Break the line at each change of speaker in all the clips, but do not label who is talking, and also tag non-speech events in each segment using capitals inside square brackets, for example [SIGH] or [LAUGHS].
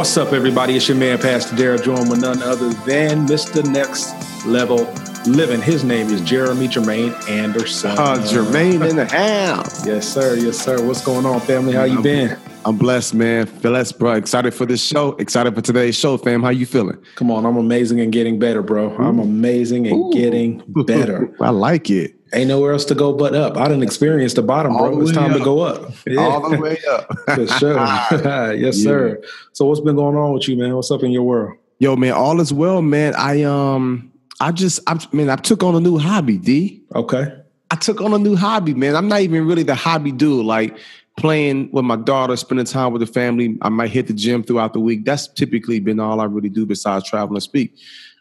What's up, everybody? It's your man, Pastor Darrell, joined with none other than Mr. Next Level Living. His name is Jeremy Jermaine Anderson.
Uh, Jermaine in the house.
Yes, sir. Yes, sir. What's going on, family? How you been?
I'm blessed, man. Blessed, bro. Excited for this show. Excited for today's show, fam. How you feeling?
Come on, I'm amazing and getting better, bro. I'm amazing and
Ooh.
getting [LAUGHS] better.
I like it.
Ain't nowhere else to go but up. I didn't experience the bottom,
All
bro. It's time to go up. Yeah.
All the way up. [LAUGHS]
For sure. [LAUGHS] [LAUGHS] yes,
Yeah.
sir. So what's been going on with you, man? What's up in your world?
Yo, man, all is well, man. I um I just I man, I took on a new hobby, D.
Okay.
I took on a new hobby, man. I'm not even really the hobby dude. Like playing with my daughter, spending time with the family. I might hit the gym throughout the week. That's typically been all I really do besides travel and speak.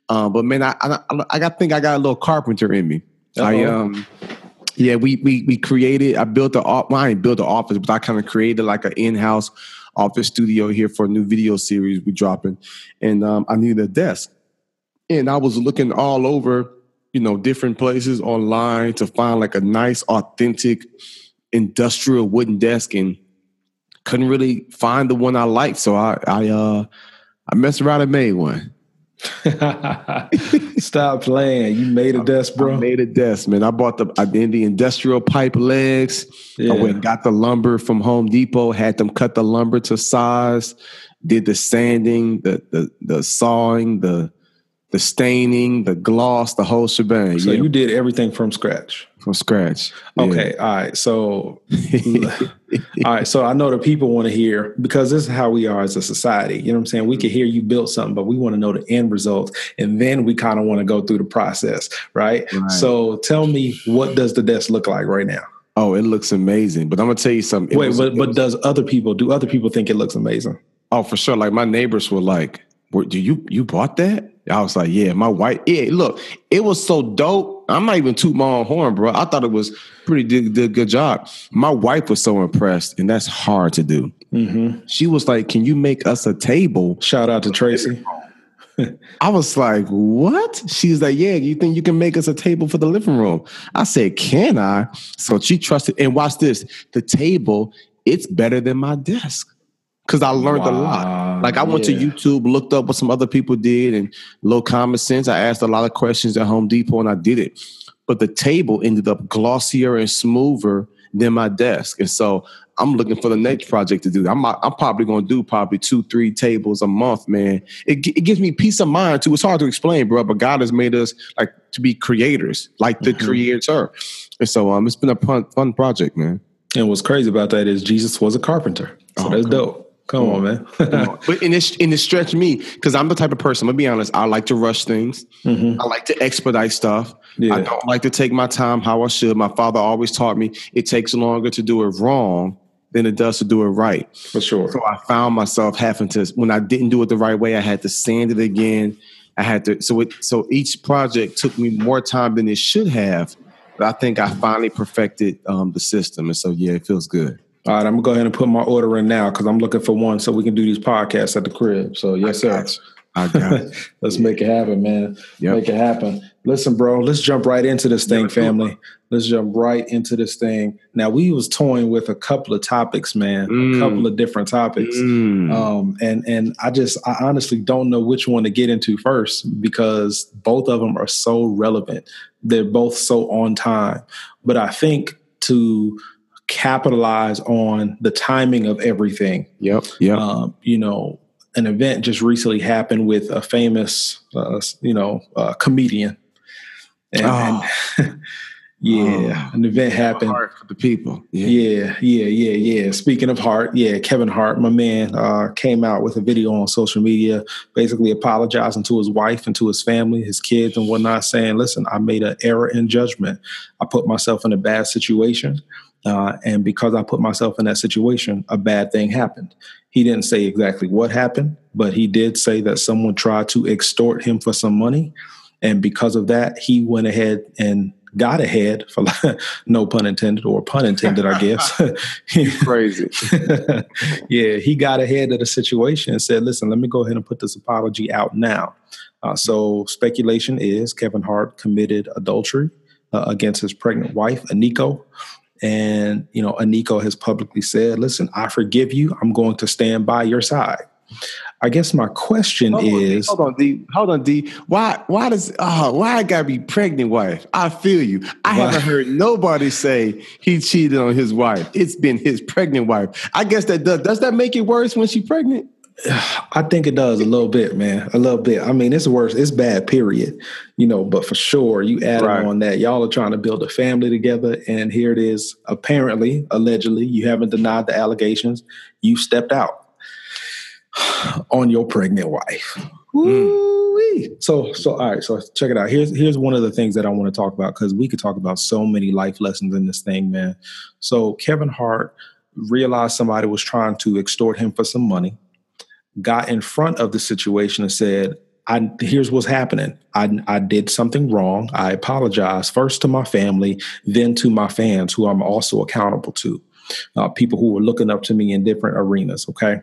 Um, but man, I I, I got think I got a little carpenter in me. I
Uh-oh.
um yeah, we we we created. I built the well, I ain't built the office, but I kind of created like an in-house office studio here for a new video series we dropping, and um, I needed a desk, and I was looking all over, you know, different places online to find like a nice, authentic, industrial wooden desk, and couldn't really find the one I liked. So I I uh I messed around and made one. [LAUGHS]
Stop playing. You made a desk, bro.
I made a desk, man. I bought the I did the industrial pipe legs.
Yeah.
I went and got the lumber from Home Depot, had them cut the lumber to size, did the sanding, the the the sawing, the the staining, the gloss, the whole shebang.
so
yeah,
you did everything from scratch.
From scratch. Yeah.
Okay. All right. So [LAUGHS] all right. So I know the people want to hear because this is how we are as a society. You know what I'm saying? We can hear you built something, but we want to know the end result. And then we kind of want to go through the process, right?
Right.
So tell me what does the desk look like right now?
Oh, it looks amazing. But I'm gonna tell you something. It
Wait,
was-
but but
was-
does other people do other people think it looks amazing?
oh, for sure. Like my neighbors were like, "Do you you bought that?" I was like, "Yeah." My wife. Yeah. Look, it was so dope. I'm not even toot my own horn, bro. I thought it was pretty did, did good job. My wife was so impressed, and that's hard to do.
Mm-hmm.
She was like, "Can you make us a table?"
Shout out to Tracy. [LAUGHS]
I was like, "What?" She's like, "Yeah, you think you can make us a table for the living room?" I said, "Can I?" So she trusted. And watch this: the table, it's better than my desk because I learned a lot. Like I went
yeah.
to YouTube, looked up what some other people did, and low common sense. I asked a lot of questions at Home Depot, and I did it. But the table ended up glossier and smoother than my desk, and so I'm looking for the next project to do. I'm I'm probably going to do probably two, three tables a month, man. It it gives me peace of mind too. It's hard to explain, bro, but God has made us like to be creators, like the
Mhm.
creator, and so um, it's been a fun, fun project, man.
And what's crazy about that is Jesus was a carpenter. So
Oh,
that's dope. Come
Come
on, man.
but and it and it stretched me because I'm the type of person. I'm gonna be honest. I like to rush things.
Mhm.
I like to expedite stuff.
Yeah.
I don't like to take my time how I should. My father always taught me it takes longer to do it wrong than it does to do it right.
For sure.
So I found myself having to when I didn't do it the right way, I had to sand it again. I had to so it so each project took me more time than it should have. But I think I finally perfected um, the system, and so yeah, it feels good.
All right, I'm gonna go ahead and put my order in now because I'm looking for one so we can do these podcasts at the crib. So yes, sir.
I got it. [LAUGHS]
Let's make it happen, man.
Yep.
Make it happen. Listen, bro, let's jump right into this thing,
it,
family. Let's jump right into this thing. Now we was toying with a couple of topics, man.
Mm.
A couple of different topics.
Mm.
Um, and and I just I honestly don't know which one to get into first because both of them are so relevant. They're both so on time. But I think to capitalize on the timing of everything,
Yep. Yep.
um, you know, an event just recently happened with a famous, uh, you know, uh, comedian. And,
Oh.
and [LAUGHS] yeah, an event happened.
For the people. Yeah.
Yeah, yeah, yeah, yeah. Speaking of Hart, yeah, Kevin Hart, my man, uh, came out with a video on social media, basically apologizing to his wife and to his family, his kids, and whatnot, saying, "Listen, I made an error in judgment. I put myself in a bad situation, uh, and because I put myself in that situation, a bad thing happened." He didn't say exactly what happened, but he did say that someone tried to extort him for some money, and because of that, he went ahead and got ahead for [LAUGHS] no pun intended or pun intended, I guess. [LAUGHS] [LAUGHS]
Crazy.
yeah, he got ahead of the situation and said, "Listen, let me go ahead and put this apology out now." Uh, so speculation is Kevin Hart committed adultery uh, against his pregnant wife, Eniko. And, you know, Eniko has publicly said, listen, I forgive you. I'm going to stand by your side. I guess my question
hold
is
on, hold on, D. Hold on, D. Why why does oh, why I gotta be pregnant wife? I feel you. I
Why?
haven't heard nobody say he cheated on his wife. It's been his pregnant wife. I guess that does does that make it worse when she's pregnant?
I think it does a little bit, man. A little bit. I mean, it's worse. It's bad, period. You know, but for sure, you add
Right.
on that y'all are trying to build a family together, and here it is. Apparently, allegedly, you haven't denied the allegations. You stepped out [SIGHS] on your pregnant wife. Hmm. Woo-wee. So, so all right. So check it out. Here's here's one of the things that I want to talk about because we could talk about so many life lessons in this thing, man. So Kevin Hart realized somebody was trying to extort him for some money got in front of the situation and said, I, here's what's happening. I, I did something wrong. I apologize first to my family, then to my fans, who I'm also accountable to, uh, people who were looking up to me in different arenas. Okay.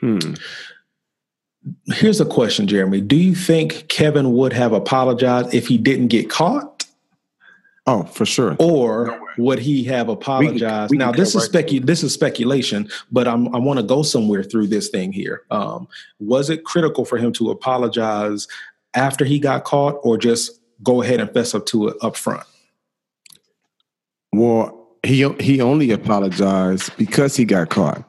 Hmm.
Here's a question, Jeremy. Do you think Kevin would have apologized if he didn't get caught?
Oh, for sure.
or would he have apologized?
we can
now this is
right
specu- this is speculation, but I'm, I want to go somewhere through this thing here. Um, was it critical for him to apologize after he got caught, or just go ahead and fess up to it up front?
Well, he he only apologized because he got caught.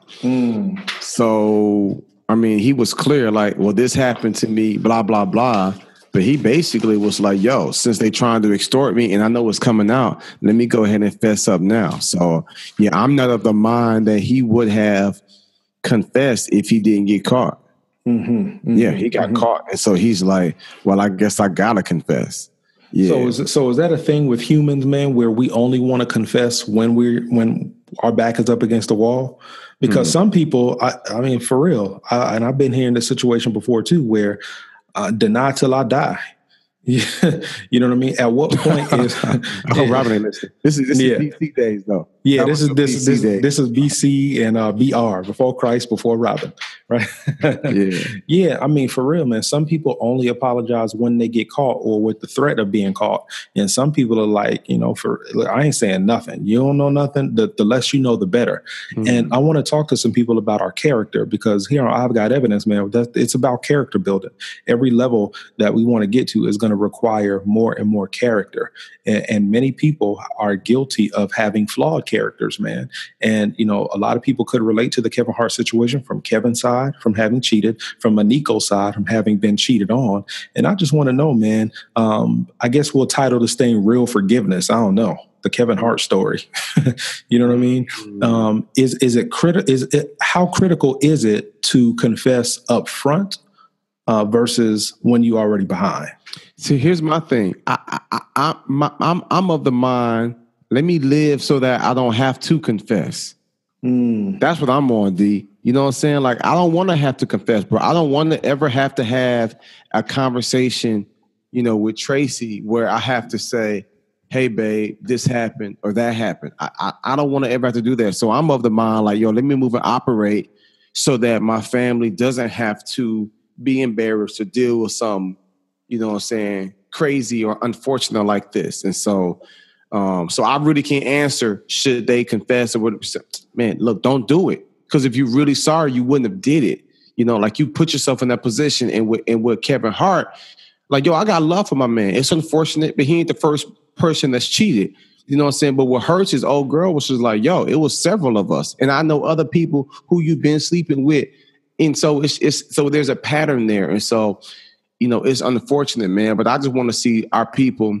So I mean, he was clear, like, well, this happened to me, blah blah blah. But he basically was like, "Yo, since they trying to extort me, and I know what's coming out, let me go ahead and fess up now." So yeah, I'm not of the mind that he would have confessed if he didn't get caught.
Mm-hmm.
Yeah, he got caught, and so he's like, "Well, I guess I gotta confess." Yeah.
So is so is that a thing with humans, man, where we only want to confess when we're when our back is up against the wall? Because
Mm-hmm.
some people, I, I mean, for real, I, and I've been here in this situation before too, where uh, deny till I die. Yeah, [LAUGHS] you know what I mean. At what point is? [LAUGHS]
oh, Robin ain't listening. This is this
Yeah.
is BC days though.
Yeah, this is this this
days.
this is BC and uh, BR before Christ, before Robin, [LAUGHS] right?
Yeah.
Yeah, I mean, for real, man. Some people only apologize when they get caught or with the threat of being caught, and some people are like, you know, for I ain't saying nothing. You don't know nothing. The, the less you know, the better.
Mm-hmm.
And I want to talk to some people about our character because here I've got evidence, man. That it's about character building. Every level that we want to get to is going to require more and more character, and, and many people are guilty of having flawed characters, man. And you know, a lot of people could relate to the Kevin Hart situation from Kevin's side, from having cheated, from Maniko's side, from having been cheated on. And I just want to know, man. Um, I guess we'll title this thing "Real Forgiveness." I don't know the Kevin Hart story. [LAUGHS] you know what I mean? Um, is is it critical? Is it how critical is it to confess up front uh, versus when you already behind?
See, here's my thing. I, I, I, I my, I'm, I'm of the mind. Let me live so that I don't have to confess. Hmm. That's what I'm on, D. You know what I'm saying? Like, I don't want to have to confess, bro. I don't want to ever have to have a conversation, you know, with Tracy where I have to say, hey, babe, this happened or that happened. I, I, I don't want to ever have to do that. So I'm of the mind, like, yo, let me move and operate so that my family doesn't have to be embarrassed to deal with some, you know what I'm saying, crazy or unfortunate like this. And so, um, so I really can't answer should they confess or what man, look, don't do it. Because if you're really sorry, you wouldn't have did it. You know, like you put yourself in that position and with and with Kevin Hart, like, yo, I got love for my man. It's unfortunate, but he ain't the first person that's cheated. You know what I'm saying? But what hurts is old girl was just like, yo, it was several of us. And I know other people who you've been sleeping with. And so it's it's so there's a pattern there. And so, you know, it's unfortunate, man. But I just want to see our people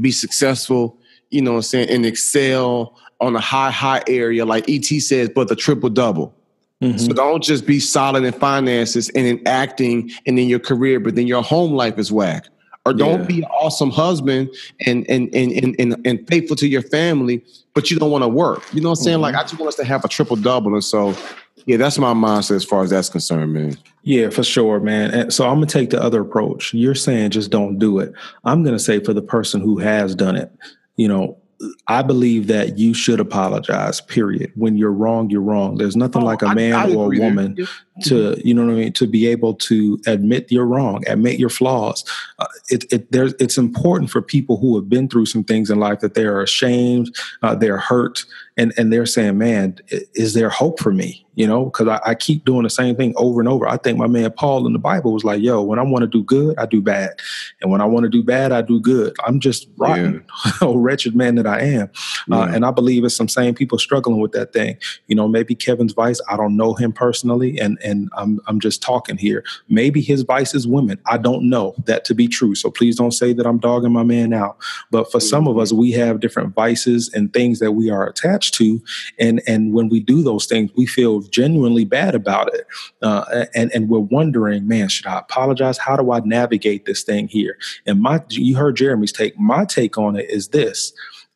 be successful, you know what I'm saying, and excel on a high, high area, like ET says, but the triple double. So mm-hmm. don't just be solid in finances and in acting and in your career, but then your home life is whack. Or don't
Yeah.
be an awesome husband and and, and and and and faithful to your family, but you don't want to work. You know what I'm saying? Mm-hmm. Like I just want us to have a triple double. And so yeah, that's my mindset as far as that's concerned, man.
Yeah, for sure, man. And so I'm gonna take the other approach. You're saying just don't do it. I'm gonna say for the person who has done it, you know, I believe that you should apologize. Period. When you're wrong, you're wrong. There's nothing
Oh,
like a man
I
or a
agree there.
woman to, you know what I mean, to be able to admit you're wrong, admit your flaws. Uh, it, it, there's, it's important for people who have been through some things in life that they are ashamed, uh, they're hurt, and and they're saying, "Man, is there hope for me?" You know, because I, I, keep doing the same thing over and over. I think my man Paul in the Bible was like, yo, when I want to do good, I do bad. And when I want to do bad, I do good. I'm just rotten, yeah. [LAUGHS] wretched man that I am. Uh, yeah. Uh, and I believe it's some same people struggling with that thing. You know, maybe Kevin's vice, I don't know him personally, and, and I'm, I'm just talking here. Maybe his vice is women. I don't know that to be true. So please don't say that I'm dogging my man out. But for some of us, we have different vices and things that we are attached to. And, and when we do those things, we feel genuinely bad about it. Uh, and, and we're wondering, man, should I apologize? How do I navigate this thing here? And my, you heard Jeremy's take. My take on it is this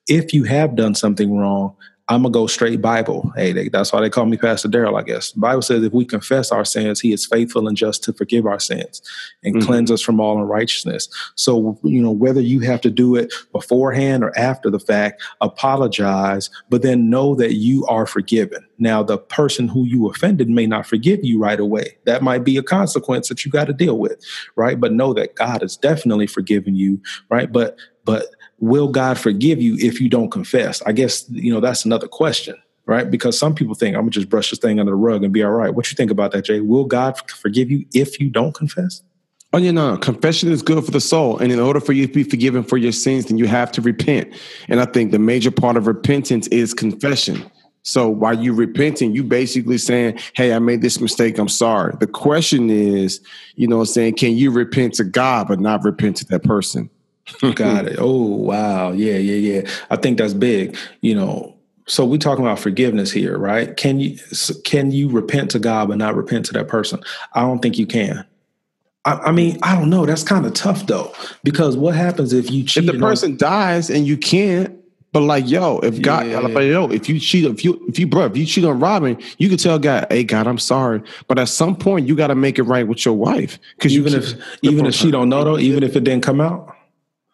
if you have done something wrong, I'm gonna go straight Bible. Hey, they, that's why they call me Pastor Daryl. I guess the Bible says if we confess our sins, He is faithful and just to forgive our sins and mm-hmm. cleanse us from all unrighteousness. So you know whether you have to do it beforehand or after the fact, apologize, but then know that you are forgiven. Now, the person who you offended may not forgive you right away. That might be a consequence that you got to deal with, right? But know that God has definitely forgiven you, right? But but will God forgive you if you don't confess? I guess, you know, that's another question, right? Because some people think I'm gonna just brush this thing under the rug and be all right. What you think about that, Jay? Will God forgive you if you don't confess?
Oh, you no. confession is good for the soul. And in order for you to be forgiven for your sins, then you have to repent. And I think the major part of repentance is confession. So while you repenting, you basically saying, Hey, I made this mistake. I'm sorry. The question is, you know, saying, can you repent to God, but not repent to that person?
Got it. Oh, wow. Yeah, yeah, yeah. I think that's big. You know, so we're talking about forgiveness here, right? Can you can you repent to God but not repent to that person? I don't think you can. I, I mean, I don't know. That's kind of tough though, because what happens if you cheat?
If the person on- dies and you can't, but like, yo, if God, yeah. like, yo, if you cheat, if you, if you, bro, if you cheat on Robin, you can tell God, hey, God, I'm sorry. But at some point, you got to make it right with your wife,
because even if, even if she don't know though, even if it didn't come out,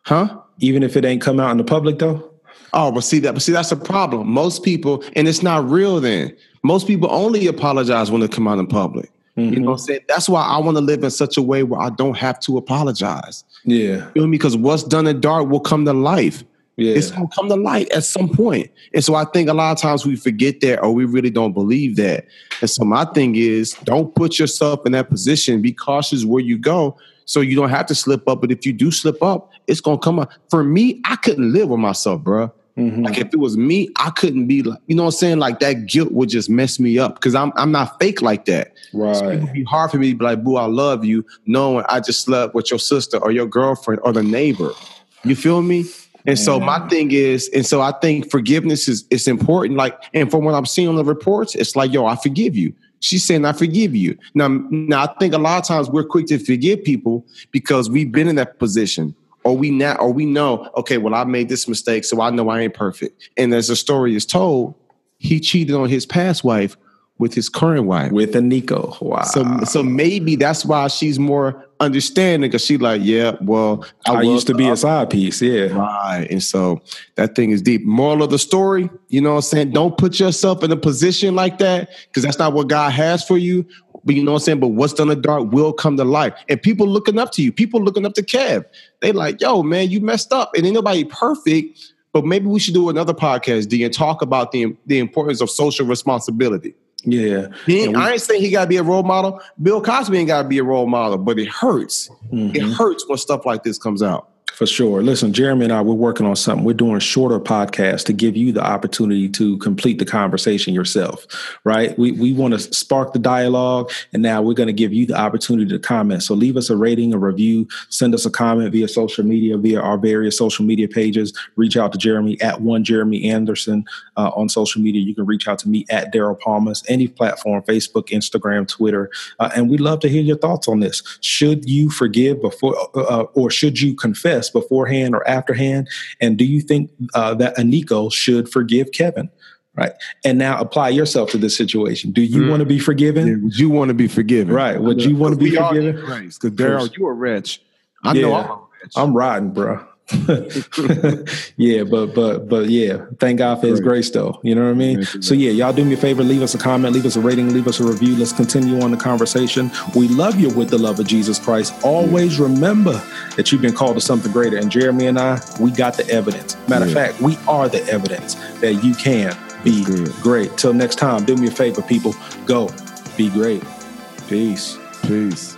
Huh?
Even if it ain't come out in the public though?
Oh, but see that, but see, that's a problem. Most people, and it's not real then. Most people only apologize when they come out in public. Mm-hmm. You know what I'm saying? That's why I want to live in such a way where I don't have to apologize.
Yeah.
You know Because what's done in dark will come to life. Yeah. It's gonna come to light at some point. And so I think a lot of times we forget that or we really don't believe that. And so my thing is don't put yourself in that position. Be cautious where you go so you don't have to slip up. But if you do slip up, it's gonna come up. For me, I couldn't live with myself, bro. Mm-hmm. Like if it was me, I couldn't be like, you know what I'm saying? Like that guilt would just mess me up because I'm I'm not fake like that.
Right. So it
would be hard for me to be like, boo, I love you, knowing I just slept with your sister or your girlfriend or the neighbor. You feel me? And so my thing is, and so I think forgiveness is it's important. Like, and from what I'm seeing on the reports, it's like, yo, I forgive you. She's saying, I forgive you. Now, now I think a lot of times we're quick to forgive people because we've been in that position. Or we now, or we know, okay, well, I made this mistake, so I know I ain't perfect. And as the story is told, he cheated on his past wife with his current wife.
With Eniko. Wow.
So so maybe that's why she's more understanding because she like, yeah, well,
I, I used to be a side piece. Yeah.
Right. And so that thing is deep. Moral of the story, you know what I'm saying? Don't put yourself in a position like that because that's not what God has for you. But you know what I'm saying? But what's done in the dark will come to light. And people looking up to you, people looking up to Kev. They like, yo, man, you messed up. And ain't nobody perfect. But maybe we should do another podcast, D, and talk about the, the importance of social responsibility.
Yeah.
He, we, I ain't saying he got to be a role model. Bill Cosby ain't got to be a role model, but it hurts. Mm-hmm. It hurts when stuff like this comes out.
For sure. Listen, Jeremy and I, we're working on something. We're doing shorter podcasts to give you the opportunity to complete the conversation yourself, right? We, we want to spark the dialogue, and now we're going to give you the opportunity to comment. So leave us a rating, a review, send us a comment via social media, via our various social media pages. Reach out to Jeremy at one Jeremy Anderson uh, on social media. You can reach out to me at Daryl Palmas, any platform, Facebook, Instagram, Twitter. Uh, and we'd love to hear your thoughts on this. Should you forgive before, uh, or should you confess? Beforehand or afterhand? And do you think uh, that Eniko should forgive Kevin? Right. And now apply yourself to this situation. Do you mm. want to be forgiven?
Yeah, would you want to be forgiven?
Right. Would you want to be forgiven?
Because Daryl, you are rich.
I yeah, know I'm rich. I'm riding, bro. [LAUGHS] yeah, but but but yeah, thank God for His grace, though. You know what I mean? So yeah, y'all do me a favor, leave us a comment, leave us a rating, leave us a review. Let's continue on the conversation. We love you with the love of Jesus Christ. Always remember that you've been called to something greater. And Jeremy and I, we got the evidence. Matter of fact, we are the evidence that you can be great. Till next time, do me a favor, people. Go be great.
Peace. Peace.